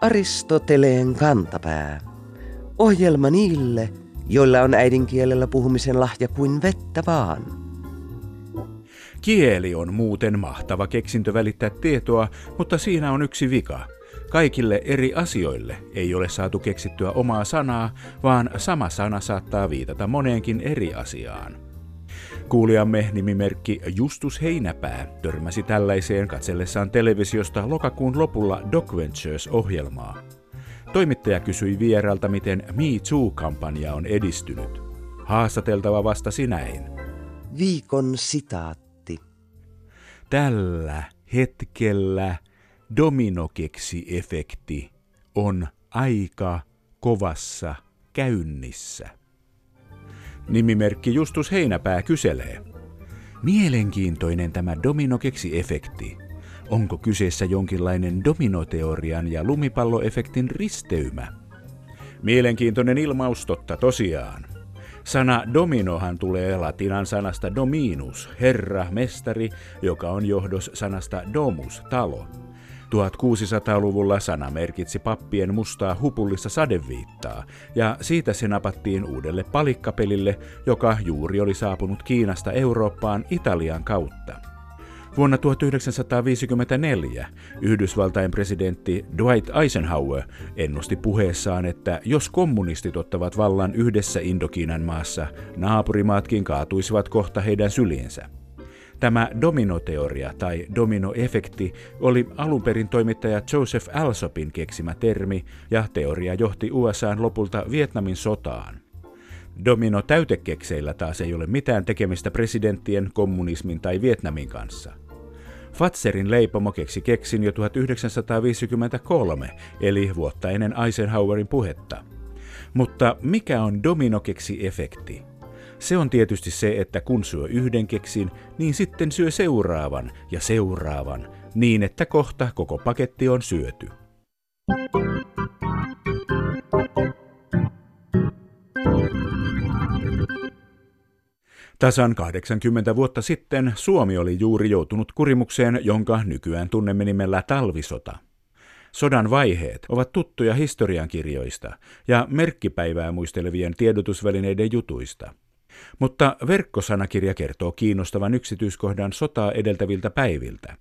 Aristoteleen kantapää. Ohjelma niille, joilla on äidinkielellä puhumisen lahja kuin vettä vaan. Kieli on muuten mahtava keksintö välittää tietoa, mutta siinä on yksi vika. Kaikille eri asioille ei ole saatu keksittyä omaa sanaa, vaan sama sana saattaa viitata moneenkin eri asiaan. Kuulijamme nimimerkki Justus Heinäpää törmäsi tällaiseen katsellessaan televisiosta lokakuun lopulla Doc Ventures-ohjelmaa. Toimittaja kysyi vieralta, miten Me Too-kampanja on edistynyt. Haastateltava vastasi näin. Viikon sitaatti. Tällä hetkellä dominokeksi-efekti on aika kovassa käynnissä. Nimimerkki Justus Heinäpää kyselee. Mielenkiintoinen tämä dominokeksi-efekti. Onko kyseessä jonkinlainen dominoteorian ja lumipalloefektin risteymä? Mielenkiintoinen ilmaus totta tosiaan. Sana dominohan tulee latinan sanasta dominus, herra, mestari, joka on johdos sanasta domus, talo. 1600-luvulla sana merkitsi pappien mustaa hupullista sadeviittaa, ja siitä se napattiin uudelle palikkapelille, joka juuri oli saapunut Kiinasta Eurooppaan Italian kautta. Vuonna 1954 Yhdysvaltain presidentti Dwight Eisenhower ennusti puheessaan, että jos kommunistit ottavat vallan yhdessä Indokiinan maassa, naapurimaatkin kaatuisivat kohta heidän syliensä. Tämä dominoteoria tai dominoefekti oli alun perin toimittaja Joseph Alsopin keksimä termi, ja teoria johti USAn lopulta Vietnamin sotaan. Domino-täytekekseillä taas ei ole mitään tekemistä presidenttien, kommunismin tai Vietnamin kanssa. Fatserin leipomo keksi keksin jo 1953, eli vuotta ennen Eisenhowerin puhetta. Mutta mikä on dominokeksi-efekti? Se on tietysti se, että kun syö yhden keksin, niin sitten syö seuraavan ja seuraavan, niin että kohta koko paketti on syöty. Tasan 80 vuotta sitten Suomi oli juuri joutunut kurimukseen, jonka nykyään tunnemme nimellä talvisota. Sodan vaiheet ovat tuttuja historiankirjoista ja merkkipäivää muistelevien tiedotusvälineiden jutuista – mutta verkkosanakirja kertoo kiinnostavan yksityiskohdan sotaa edeltäviltä päiviltä.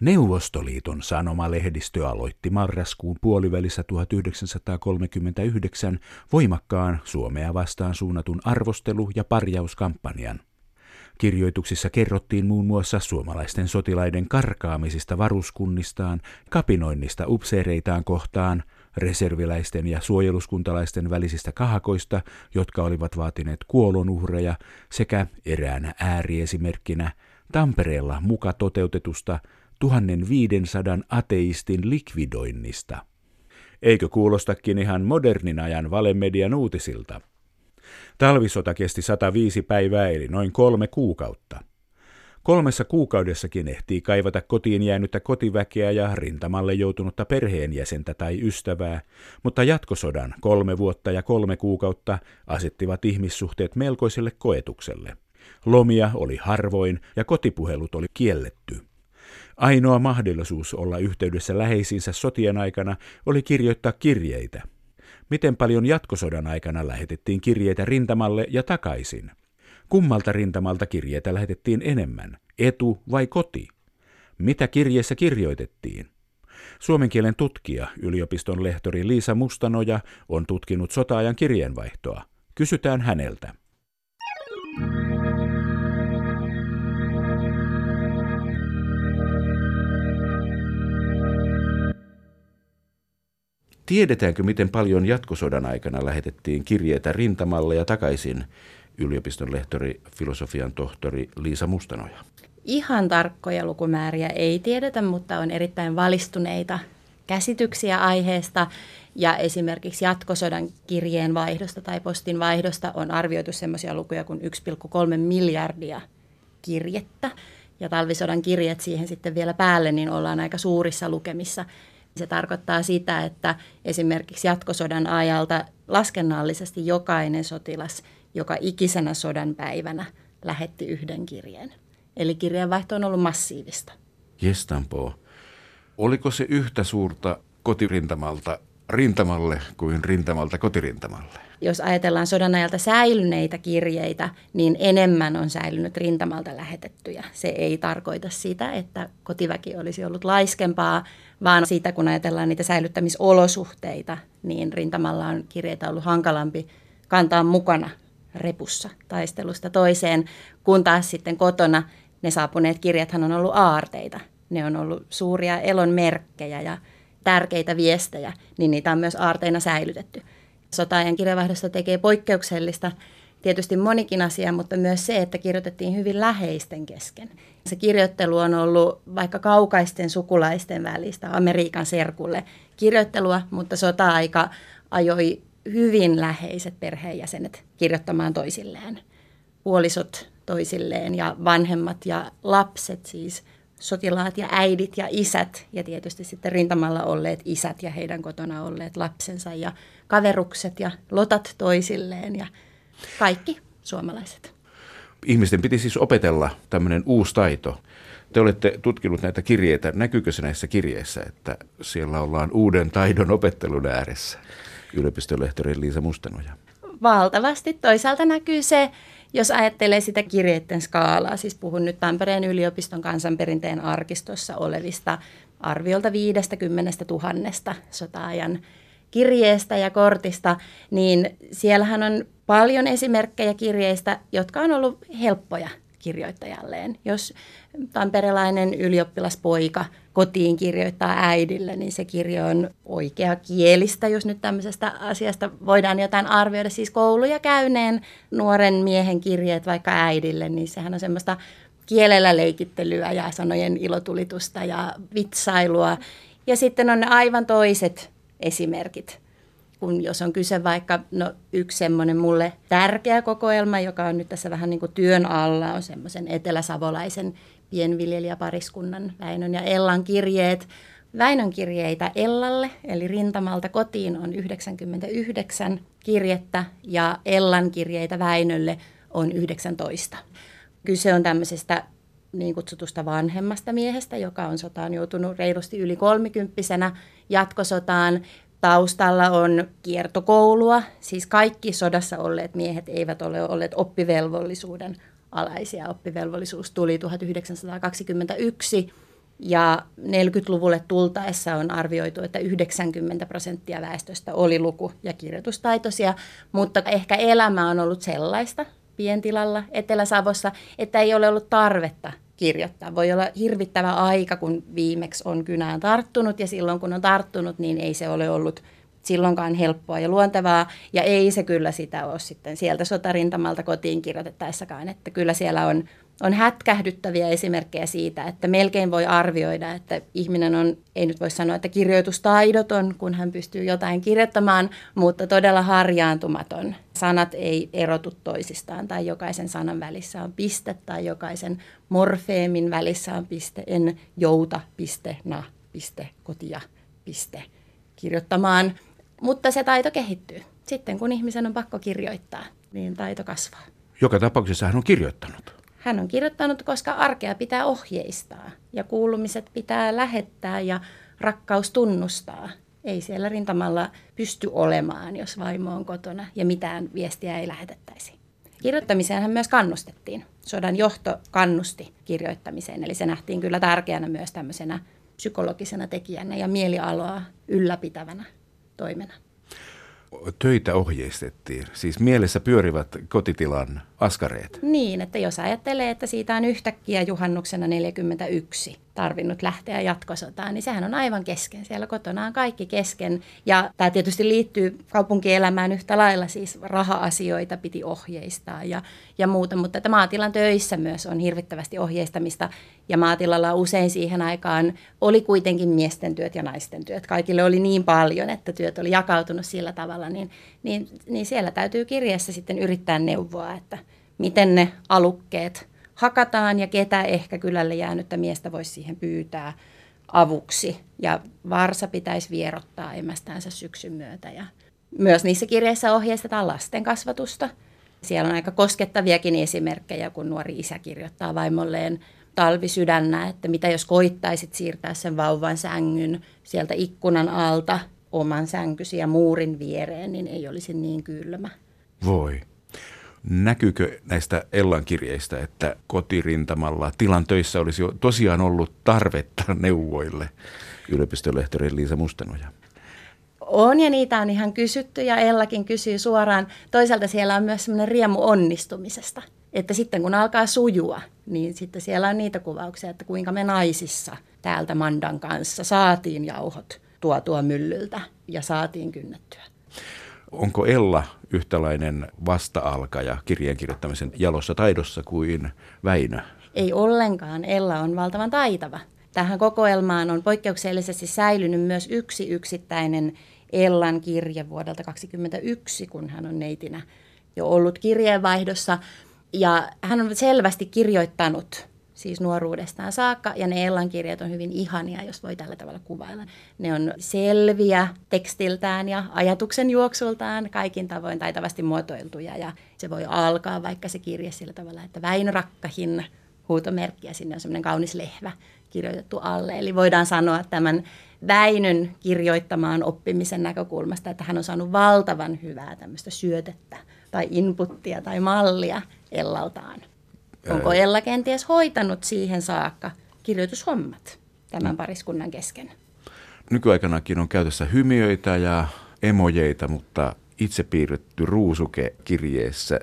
Neuvostoliiton sanomalehdistö aloitti marraskuun puolivälissä 1939 voimakkaan Suomea vastaan suunnatun arvostelu- ja parjauskampanjan. Kirjoituksissa kerrottiin muun muassa suomalaisten sotilaiden karkaamisista varuskunnistaan, kapinoinnista upseereitaan kohtaan – reserviläisten ja suojeluskuntalaisten välisistä kahakoista, jotka olivat vaatineet kuolonuhreja, sekä eräänä ääriesimerkkinä Tampereella muka toteutetusta 1500 ateistin likvidoinnista. Eikö kuulostakin ihan modernin ajan valemedian uutisilta? Talvisota kesti 105 päivää eli noin kolme kuukautta. Kolmessa kuukaudessakin ehtii kaivata kotiin jäänyttä kotiväkeä ja rintamalle joutunutta perheenjäsentä tai ystävää, mutta jatkosodan kolme vuotta ja kolme kuukautta asettivat ihmissuhteet melkoiselle koetukselle. Lomia oli harvoin ja kotipuhelut oli kielletty. Ainoa mahdollisuus olla yhteydessä läheisiinsä sotien aikana oli kirjoittaa kirjeitä. Miten paljon jatkosodan aikana lähetettiin kirjeitä rintamalle ja takaisin? Kummalta rintamalta kirjeitä lähetettiin enemmän, etu vai koti? Mitä kirjeessä kirjoitettiin? Suomen kielen tutkija, yliopiston lehtori Liisa Mustanoja, on tutkinut sota-ajan kirjeenvaihtoa. Kysytään häneltä. Tiedetäänkö, miten paljon jatkosodan aikana lähetettiin kirjeitä rintamalle ja takaisin yliopiston lehtori, filosofian tohtori Liisa Mustanoja? Ihan tarkkoja lukumääriä ei tiedetä, mutta on erittäin valistuneita käsityksiä aiheesta. Ja esimerkiksi jatkosodan kirjeen vaihdosta tai postin vaihdosta on arvioitu sellaisia lukuja kuin 1,3 miljardia kirjettä. Ja talvisodan kirjeet siihen sitten vielä päälle, niin ollaan aika suurissa lukemissa. Se tarkoittaa sitä, että esimerkiksi jatkosodan ajalta laskennallisesti jokainen sotilas – joka ikisenä sodan päivänä lähetti yhden kirjeen. Eli kirjeenvaihto on ollut massiivista. Jestanpo. Oliko se yhtä suurta kotirintamalta rintamalle kuin rintamalta kotirintamalle? Jos ajatellaan sodan ajalta säilyneitä kirjeitä, niin enemmän on säilynyt rintamalta lähetettyjä. Se ei tarkoita sitä, että kotiväki olisi ollut laiskempaa, vaan siitä kun ajatellaan niitä säilyttämisolosuhteita, niin rintamalla on kirjeitä ollut hankalampi kantaa mukana repussa taistelusta toiseen, kun taas sitten kotona ne saapuneet kirjathan on ollut aarteita. Ne on ollut suuria elon merkkejä ja tärkeitä viestejä, niin niitä on myös aarteina säilytetty. Sotaajan kirjavaihdosta tekee poikkeuksellista tietysti monikin asia, mutta myös se, että kirjoitettiin hyvin läheisten kesken. Se kirjoittelu on ollut vaikka kaukaisten sukulaisten välistä Amerikan serkulle kirjoittelua, mutta sota-aika ajoi hyvin läheiset perheenjäsenet kirjoittamaan toisilleen. Puolisot toisilleen ja vanhemmat ja lapset siis, sotilaat ja äidit ja isät ja tietysti sitten rintamalla olleet isät ja heidän kotona olleet lapsensa ja kaverukset ja lotat toisilleen ja kaikki suomalaiset. Ihmisten piti siis opetella tämmöinen uusi taito. Te olette tutkinut näitä kirjeitä. Näkyykö se näissä kirjeissä, että siellä ollaan uuden taidon opettelun ääressä? Yliopistolehtori Liisa Mustanoja. Valtavasti. Toisaalta näkyy se, jos ajattelee sitä kirjeiden skaalaa, siis puhun nyt Tampereen yliopiston kansanperinteen arkistossa olevista arviolta 50 000 sota-ajan kirjeestä ja kortista, niin siellähän on paljon esimerkkejä kirjeistä, jotka on ollut helppoja kirjoittajalleen. Jos tamperelainen ylioppilaspoika kotiin kirjoittaa äidille, niin se kirjo on oikea kielistä, jos nyt tämmöisestä asiasta voidaan jotain arvioida. Siis kouluja käyneen nuoren miehen kirjeet vaikka äidille, niin sehän on semmoista kielellä leikittelyä ja sanojen ilotulitusta ja vitsailua. Ja sitten on ne aivan toiset esimerkit kun jos on kyse vaikka, no yksi semmoinen mulle tärkeä kokoelma, joka on nyt tässä vähän niin kuin työn alla, on semmoisen eteläsavolaisen pienviljelijäpariskunnan Väinön ja Ellan kirjeet. Väinön kirjeitä Ellalle, eli rintamalta kotiin on 99 kirjettä ja Ellan kirjeitä Väinölle on 19. Kyse on tämmöisestä niin kutsutusta vanhemmasta miehestä, joka on sotaan joutunut reilusti yli kolmikymppisenä jatkosotaan. Taustalla on kiertokoulua, siis kaikki sodassa olleet miehet eivät ole olleet oppivelvollisuuden alaisia. Oppivelvollisuus tuli 1921 ja 40-luvulle tultaessa on arvioitu, että 90 prosenttia väestöstä oli luku- ja kirjoitustaitoisia, mutta ehkä elämä on ollut sellaista pientilalla Etelä-Savossa, että ei ole ollut tarvetta kirjoittaa. Voi olla hirvittävä aika, kun viimeksi on kynään tarttunut ja silloin kun on tarttunut, niin ei se ole ollut silloinkaan helppoa ja luontevaa. Ja ei se kyllä sitä ole sitten sieltä sotarintamalta kotiin kirjoitettaessakaan, että kyllä siellä on on hätkähdyttäviä esimerkkejä siitä, että melkein voi arvioida, että ihminen on, ei nyt voi sanoa, että kirjoitustaidoton, kun hän pystyy jotain kirjoittamaan, mutta todella harjaantumaton. Sanat ei erotu toisistaan tai jokaisen sanan välissä on piste tai jokaisen morfeemin välissä on piste. En jouta, piste, na, piste, kotia, piste kirjoittamaan. Mutta se taito kehittyy. Sitten kun ihmisen on pakko kirjoittaa, niin taito kasvaa. Joka tapauksessa hän on kirjoittanut. Hän on kirjoittanut, koska arkea pitää ohjeistaa ja kuulumiset pitää lähettää ja rakkaus tunnustaa. Ei siellä rintamalla pysty olemaan, jos vaimo on kotona ja mitään viestiä ei lähetettäisi. Kirjoittamiseen hän myös kannustettiin. Sodan johto kannusti kirjoittamiseen, eli se nähtiin kyllä tärkeänä myös tämmöisenä psykologisena tekijänä ja mielialoa ylläpitävänä toimena töitä ohjeistettiin? Siis mielessä pyörivät kotitilan askareet? Niin, että jos ajattelee, että siitä on yhtäkkiä juhannuksena 41 tarvinnut lähteä jatkosotaan, niin sehän on aivan kesken. Siellä kotona on kaikki kesken. Ja tämä tietysti liittyy kaupunkielämään yhtä lailla, siis raha-asioita piti ohjeistaa ja, ja muuta, mutta että maatilan töissä myös on hirvittävästi ohjeistamista. Ja maatilalla usein siihen aikaan oli kuitenkin miesten työt ja naisten työt. Kaikille oli niin paljon, että työt oli jakautunut sillä tavalla, niin, niin, niin siellä täytyy kirjassa sitten yrittää neuvoa, että miten ne alukkeet – hakataan ja ketä ehkä kylälle jäänyttä miestä voisi siihen pyytää avuksi. Ja varsa pitäisi vierottaa emästäänsä syksyn myötä. Ja myös niissä kirjeissä ohjeistetaan lasten kasvatusta. Siellä on aika koskettaviakin esimerkkejä, kun nuori isä kirjoittaa vaimolleen talvisydännä, että mitä jos koittaisit siirtää sen vauvan sängyn sieltä ikkunan alta oman sänkysi ja muurin viereen, niin ei olisi niin kylmä. Voi. Näkyykö näistä Ellan kirjeistä, että kotirintamalla tilan töissä olisi tosiaan ollut tarvetta neuvoille? Yliopistolehtori Liisa Mustanoja. On ja niitä on ihan kysytty ja Ellakin kysyy suoraan. Toisaalta siellä on myös semmoinen riemu onnistumisesta. Että sitten kun alkaa sujua, niin sitten siellä on niitä kuvauksia, että kuinka me naisissa täältä Mandan kanssa saatiin jauhot tuotua myllyltä ja saatiin kynnettyä. Onko Ella yhtälainen vasta-alkaja kirjeen kirjoittamisen jalossa taidossa kuin Väinö? Ei ollenkaan. Ella on valtavan taitava. Tähän kokoelmaan on poikkeuksellisesti säilynyt myös yksi yksittäinen Ellan kirje vuodelta 2021, kun hän on neitinä jo ollut kirjeenvaihdossa. Ja hän on selvästi kirjoittanut siis nuoruudestaan saakka, ja ne Ellan kirjat on hyvin ihania, jos voi tällä tavalla kuvailla. Ne on selviä tekstiltään ja ajatuksen juoksultaan kaikin tavoin taitavasti muotoiltuja, ja se voi alkaa vaikka se kirje sillä tavalla, että Väinö Rakkahin huutomerkki, ja sinne on semmoinen kaunis lehvä kirjoitettu alle. Eli voidaan sanoa tämän Väinön kirjoittamaan oppimisen näkökulmasta, että hän on saanut valtavan hyvää tämmöistä syötettä tai inputtia tai mallia Ellaltaan. Onko Ella kenties hoitanut siihen saakka kirjoitushommat tämän pariskunnan kesken? Nykyaikanakin on käytössä hymiöitä ja emojeita, mutta itse piirretty ruusuke kirjeessä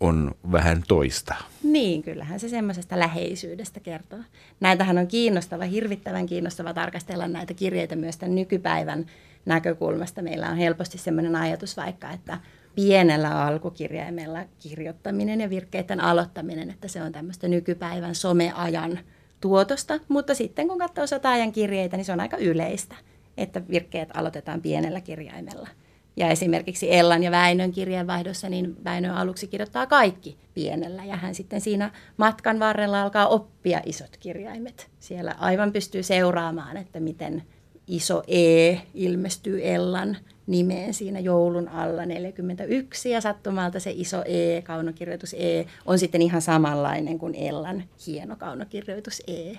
on vähän toista. Niin, kyllähän se semmoisesta läheisyydestä kertoo. Näitähän on kiinnostava, hirvittävän kiinnostava tarkastella näitä kirjeitä myös tämän nykypäivän näkökulmasta. Meillä on helposti semmoinen ajatus vaikka, että pienellä alkukirjaimella kirjoittaminen ja virkkeiden aloittaminen, että se on tämmöistä nykypäivän someajan tuotosta, mutta sitten kun katsoo sota-ajan kirjeitä, niin se on aika yleistä, että virkkeet aloitetaan pienellä kirjaimella. Ja esimerkiksi Ellan ja Väinön kirjeenvaihdossa, niin Väinö aluksi kirjoittaa kaikki pienellä ja hän sitten siinä matkan varrella alkaa oppia isot kirjaimet. Siellä aivan pystyy seuraamaan, että miten iso E ilmestyy Ellan nimeen siinä joulun alla 41 ja sattumalta se iso E, kaunokirjoitus E, on sitten ihan samanlainen kuin Ellan hieno kaunokirjoitus E.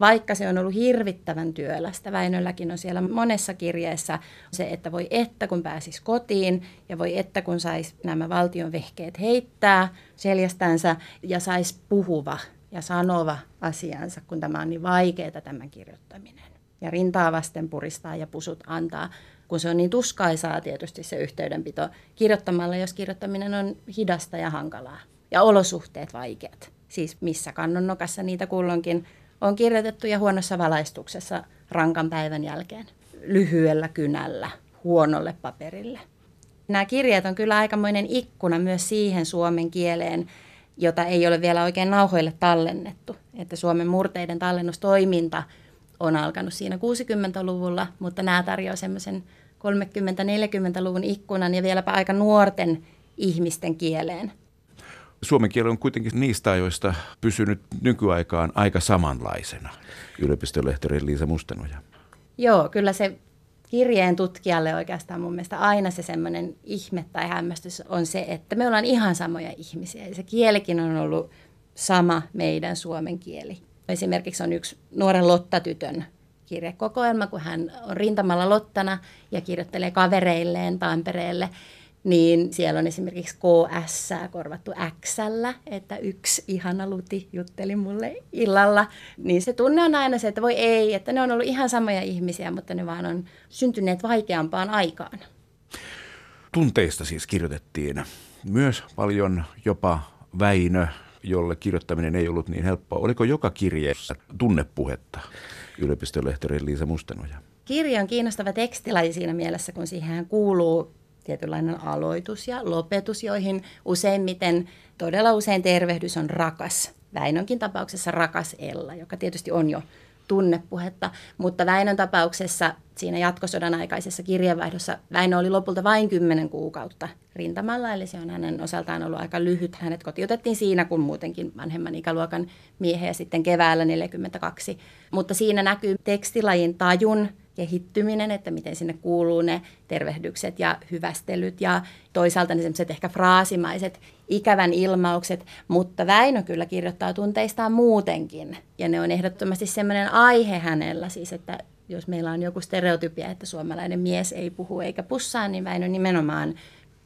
Vaikka se on ollut hirvittävän työlästä, Väinölläkin on siellä monessa kirjeessä se, että voi että kun pääsis kotiin ja voi että kun saisi nämä valtion vehkeet heittää seljästänsä ja saisi puhuva ja sanova asiansa, kun tämä on niin vaikeaa tämä kirjoittaminen. Ja rintaa vasten puristaa ja pusut antaa, kun se on niin tuskaisaa tietysti se yhteydenpito kirjoittamalla, jos kirjoittaminen on hidasta ja hankalaa. Ja olosuhteet vaikeat. Siis missä kannonnokassa niitä kulloinkin on kirjoitettu ja huonossa valaistuksessa rankan päivän jälkeen. Lyhyellä kynällä, huonolle paperille. Nämä kirjeet on kyllä aikamoinen ikkuna myös siihen suomen kieleen, jota ei ole vielä oikein nauhoille tallennettu. Että Suomen murteiden tallennustoiminta on alkanut siinä 60-luvulla, mutta nämä tarjoaa semmoisen 30-40-luvun ikkunan ja vieläpä aika nuorten ihmisten kieleen. Suomen kieli on kuitenkin niistä ajoista pysynyt nykyaikaan aika samanlaisena, yliopistolehtori Liisa Mustanoja. Joo, kyllä se kirjeen tutkijalle oikeastaan mun mielestä aina se semmoinen ihme tai hämmästys on se, että me ollaan ihan samoja ihmisiä. Ja se kielikin on ollut sama meidän suomen kieli. Esimerkiksi on yksi nuoren Lotta-tytön kirjekokoelma, kun hän on rintamalla Lottana ja kirjoittelee kavereilleen Tampereelle – niin siellä on esimerkiksi KS korvattu X, että yksi ihana luti jutteli mulle illalla. Niin se tunne on aina se, että voi ei, että ne on ollut ihan samoja ihmisiä, mutta ne vaan on syntyneet vaikeampaan aikaan. Tunteista siis kirjoitettiin myös paljon jopa Väinö, jolle kirjoittaminen ei ollut niin helppoa. Oliko joka kirjeessä tunnepuhetta yliopistolehtori Liisa Mustanoja? Kirja on kiinnostava tekstilaji siinä mielessä, kun siihen kuuluu tietynlainen aloitus ja lopetus, joihin useimmiten, todella usein tervehdys on rakas. Väinönkin tapauksessa rakas Ella, joka tietysti on jo tunnepuhetta, mutta Väinön tapauksessa siinä jatkosodan aikaisessa kirjeenvaihdossa Väinö oli lopulta vain kymmenen kuukautta rintamalla, eli se on hänen osaltaan ollut aika lyhyt. Hänet kotiutettiin siinä, kun muutenkin vanhemman ikäluokan miehiä sitten keväällä 42. Mutta siinä näkyy tekstilajin tajun kehittyminen, että miten sinne kuuluu ne tervehdykset ja hyvästelyt ja toisaalta ne semmoiset ehkä fraasimaiset ikävän ilmaukset, mutta Väinö kyllä kirjoittaa tunteistaan muutenkin. Ja ne on ehdottomasti semmoinen aihe hänellä siis, että jos meillä on joku stereotypia, että suomalainen mies ei puhu eikä pussaa, niin Väinö nimenomaan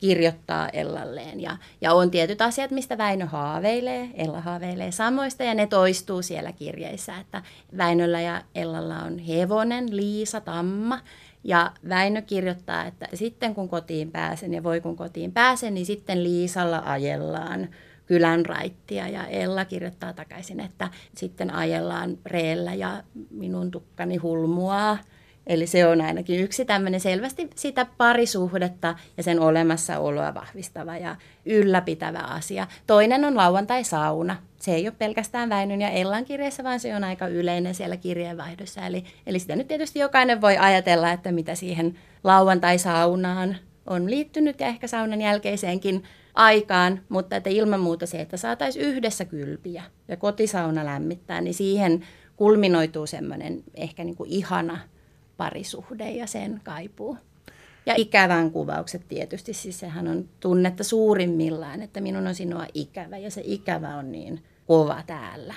kirjoittaa Ellalleen. Ja, ja on tietyt asiat, mistä Väinö haaveilee, Ella haaveilee samoista ja ne toistuu siellä kirjeissä. Että Väinöllä ja Ellalla on hevonen, Liisa, Tamma. Ja Väinö kirjoittaa, että sitten kun kotiin pääsen ja voi kun kotiin pääsen, niin sitten Liisalla ajellaan kylän raittia ja Ella kirjoittaa takaisin, että sitten ajellaan reellä ja minun tukkani hulmuaa Eli se on ainakin yksi tämmöinen selvästi sitä parisuhdetta ja sen olemassaoloa vahvistava ja ylläpitävä asia. Toinen on lauantai-sauna. Se ei ole pelkästään Väinön ja Ellan kirjeessä, vaan se on aika yleinen siellä kirjeenvaihdossa. Eli, eli sitä nyt tietysti jokainen voi ajatella, että mitä siihen lauantai-saunaan on liittynyt ja ehkä saunan jälkeiseenkin aikaan, mutta että ilman muuta se, että saataisiin yhdessä kylpiä ja kotisauna lämmittää, niin siihen kulminoituu semmoinen ehkä niin kuin ihana parisuhde ja sen kaipuu. Ja ikävän kuvaukset tietysti, siis sehän on tunnetta suurimmillaan, että minun on sinua ikävä ja se ikävä on niin kova täällä.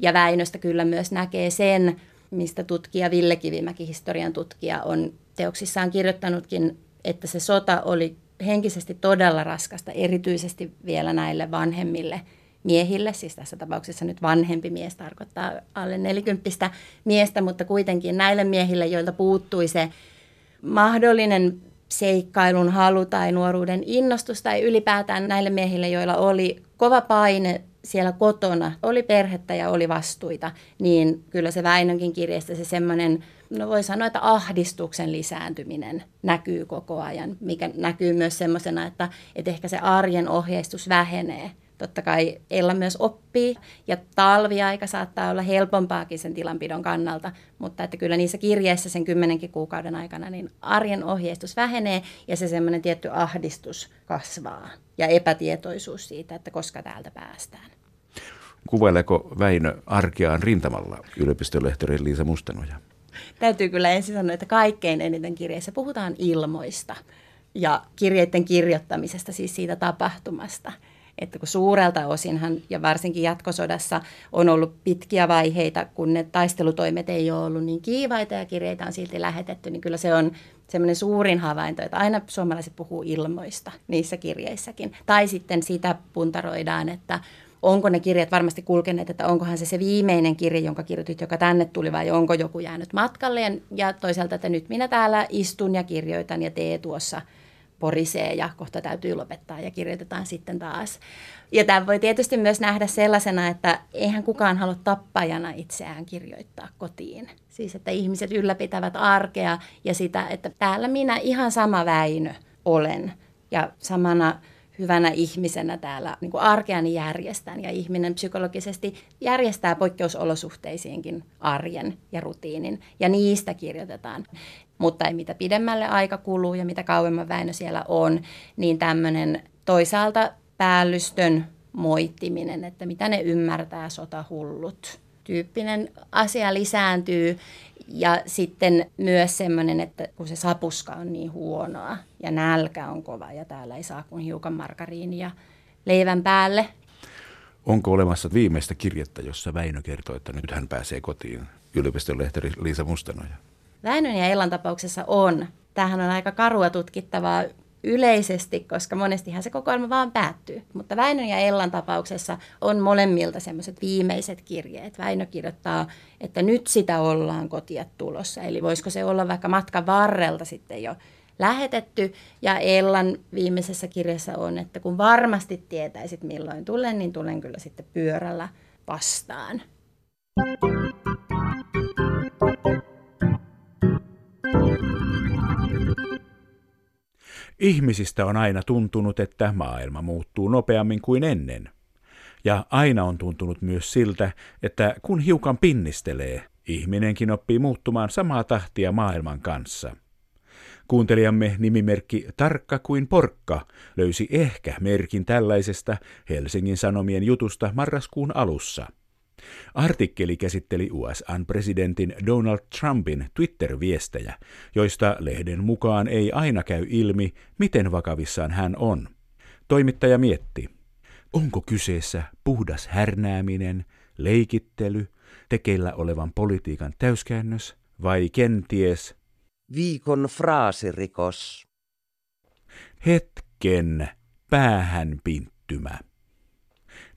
Ja Väinöstä kyllä myös näkee sen, mistä tutkija Ville Kivimäki, historian tutkija, on teoksissaan kirjoittanutkin, että se sota oli henkisesti todella raskasta, erityisesti vielä näille vanhemmille miehille, siis tässä tapauksessa nyt vanhempi mies tarkoittaa alle nelikymppistä miestä, mutta kuitenkin näille miehille, joilta puuttui se mahdollinen seikkailun halu tai nuoruuden innostus tai ylipäätään näille miehille, joilla oli kova paine siellä kotona, oli perhettä ja oli vastuita, niin kyllä se Väinönkin kirjasta se semmoinen, no voi sanoa, että ahdistuksen lisääntyminen näkyy koko ajan, mikä näkyy myös semmoisena, että, että ehkä se arjen ohjeistus vähenee totta kai Ella myös oppii ja talviaika saattaa olla helpompaakin sen tilanpidon kannalta, mutta että kyllä niissä kirjeissä sen kymmenenkin kuukauden aikana niin arjen ohjeistus vähenee ja se semmoinen tietty ahdistus kasvaa ja epätietoisuus siitä, että koska täältä päästään. Kuvaileeko Väinö arkeaan rintamalla yliopistolehtori Liisa Mustanoja? Täytyy kyllä ensin sanoa, että kaikkein eniten kirjeissä puhutaan ilmoista ja kirjeiden kirjoittamisesta, siis siitä tapahtumasta – että kun suurelta osinhan ja varsinkin jatkosodassa on ollut pitkiä vaiheita, kun ne taistelutoimet ei ole ollut niin kiivaita ja kirjeitä on silti lähetetty, niin kyllä se on semmoinen suurin havainto, että aina suomalaiset puhuu ilmoista niissä kirjeissäkin. Tai sitten sitä puntaroidaan, että onko ne kirjat varmasti kulkeneet, että onkohan se se viimeinen kirje, jonka kirjoitit, joka tänne tuli, vai onko joku jäänyt matkalle. Ja toisaalta, että nyt minä täällä istun ja kirjoitan ja tee tuossa – porisee ja kohta täytyy lopettaa ja kirjoitetaan sitten taas. Ja tämä voi tietysti myös nähdä sellaisena, että eihän kukaan halua tappajana itseään kirjoittaa kotiin. Siis että ihmiset ylläpitävät arkea ja sitä, että täällä minä ihan sama Väinö olen ja samana hyvänä ihmisenä täällä niin kuin arkeani järjestän ja ihminen psykologisesti järjestää poikkeusolosuhteisiinkin arjen ja rutiinin ja niistä kirjoitetaan. Mutta mitä pidemmälle aika kuluu ja mitä kauemman Väinö siellä on, niin tämmöinen toisaalta päällystön moittiminen, että mitä ne ymmärtää sotahullut tyyppinen asia lisääntyy. Ja sitten myös semmoinen, että kun se sapuska on niin huonoa ja nälkä on kova ja täällä ei saa kuin hiukan margariinia leivän päälle. Onko olemassa viimeistä kirjettä, jossa Väinö kertoo, että nyt hän pääsee kotiin? Yliopiston lehtori Liisa Mustanoja. Väinön ja Ellan tapauksessa on. Tämähän on aika karua tutkittavaa yleisesti, koska monestihan se kokoelma vaan päättyy. Mutta Väinön ja Ellan tapauksessa on molemmilta semmoiset viimeiset kirjeet. Väinö kirjoittaa, että nyt sitä ollaan kotia tulossa. Eli voisiko se olla vaikka matkan varrelta sitten jo lähetetty. Ja Ellan viimeisessä kirjassa on, että kun varmasti tietäisit milloin tulen, niin tulen kyllä sitten pyörällä vastaan. Ihmisistä on aina tuntunut, että maailma muuttuu nopeammin kuin ennen. Ja aina on tuntunut myös siltä, että kun hiukan pinnistelee, ihminenkin oppii muuttumaan samaa tahtia maailman kanssa. Kuuntelijamme nimimerkki Tarkka kuin porkka löysi ehkä merkin tällaisesta Helsingin Sanomien jutusta marraskuun alussa. Artikkeli käsitteli USAn presidentin Donald Trumpin Twitter-viestejä, joista lehden mukaan ei aina käy ilmi, miten vakavissaan hän on. Toimittaja mietti, onko kyseessä puhdas härnääminen, leikittely, tekeillä olevan politiikan täyskäännös vai kenties viikon fraasirikos. Hetken päähänpinttymä.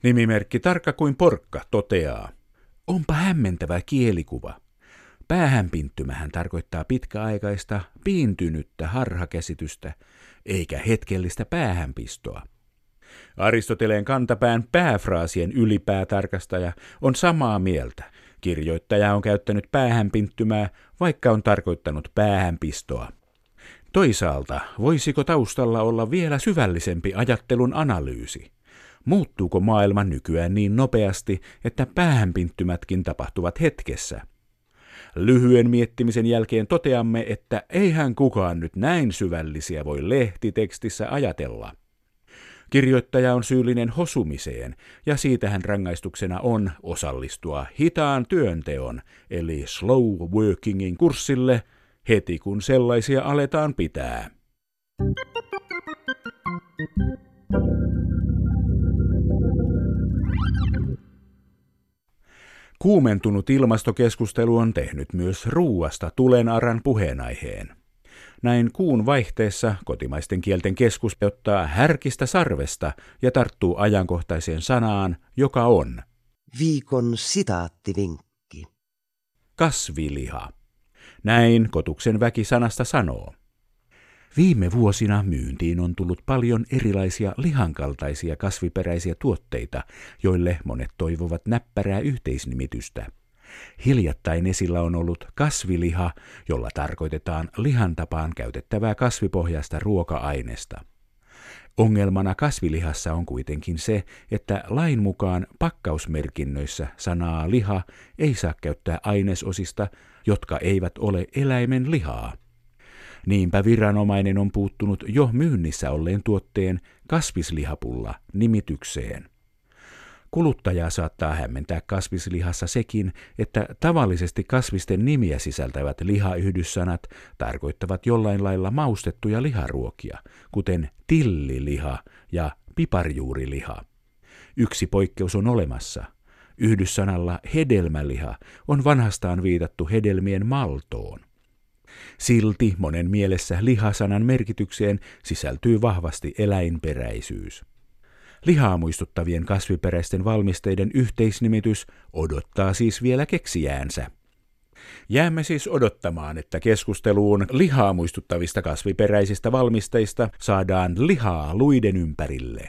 Nimimerkki tarkka kuin porkka toteaa. Onpa hämmentävä kielikuva. Päähänpinttymähän tarkoittaa pitkäaikaista, piintynyttä harhakäsitystä, eikä hetkellistä päähänpistoa. Aristoteleen kantapään pääfraasien ylipäätarkastaja on samaa mieltä. Kirjoittaja on käyttänyt päähänpinttymää, vaikka on tarkoittanut päähänpistoa. Toisaalta, voisiko taustalla olla vielä syvällisempi ajattelun analyysi? Muuttuuko maailma nykyään niin nopeasti, että päähänpinttymätkin tapahtuvat hetkessä? Lyhyen miettimisen jälkeen toteamme, että eihän kukaan nyt näin syvällisiä voi lehtitekstissä ajatella. Kirjoittaja on syyllinen hosumiseen, ja siitähän rangaistuksena on osallistua hitaan työnteon, eli slow workingin kurssille, heti kun sellaisia aletaan pitää. Kuumentunut ilmastokeskustelu on tehnyt myös ruuasta tulenaran puheenaiheen. Näin kuun vaihteessa kotimaisten kielten keskus ottaa härkistä sarvesta ja tarttuu ajankohtaiseen sanaan, joka on Viikon sitaattivinkki. Kasviliha. Näin kotuksen väki sanasta sanoo. Viime vuosina myyntiin on tullut paljon erilaisia lihankaltaisia kasviperäisiä tuotteita, joille monet toivovat näppärää yhteisnimitystä. Hiljattain esillä on ollut kasviliha, jolla tarkoitetaan lihan tapaan käytettävää kasvipohjaista ruoka-ainesta. Ongelmana kasvilihassa on kuitenkin se, että lain mukaan pakkausmerkinnöissä sanaa liha ei saa käyttää ainesosista, jotka eivät ole eläimen lihaa. Niinpä viranomainen on puuttunut jo myynnissä olleen tuotteen kasvislihapulla nimitykseen. Kuluttajaa saattaa hämmentää kasvislihassa sekin, että tavallisesti kasvisten nimiä sisältävät lihayhdyssanat tarkoittavat jollain lailla maustettuja liharuokia, kuten tilliliha ja piparjuuriliha. Yksi poikkeus on olemassa. Yhdyssanalla hedelmäliha on vanhastaan viitattu hedelmien maltoon. Silti monen mielessä lihasanan merkitykseen sisältyy vahvasti eläinperäisyys. Lihaa muistuttavien kasviperäisten valmisteiden yhteisnimitys odottaa siis vielä keksijäänsä. Jäämme siis odottamaan, että keskusteluun lihaa muistuttavista kasviperäisistä valmisteista saadaan lihaa luiden ympärille.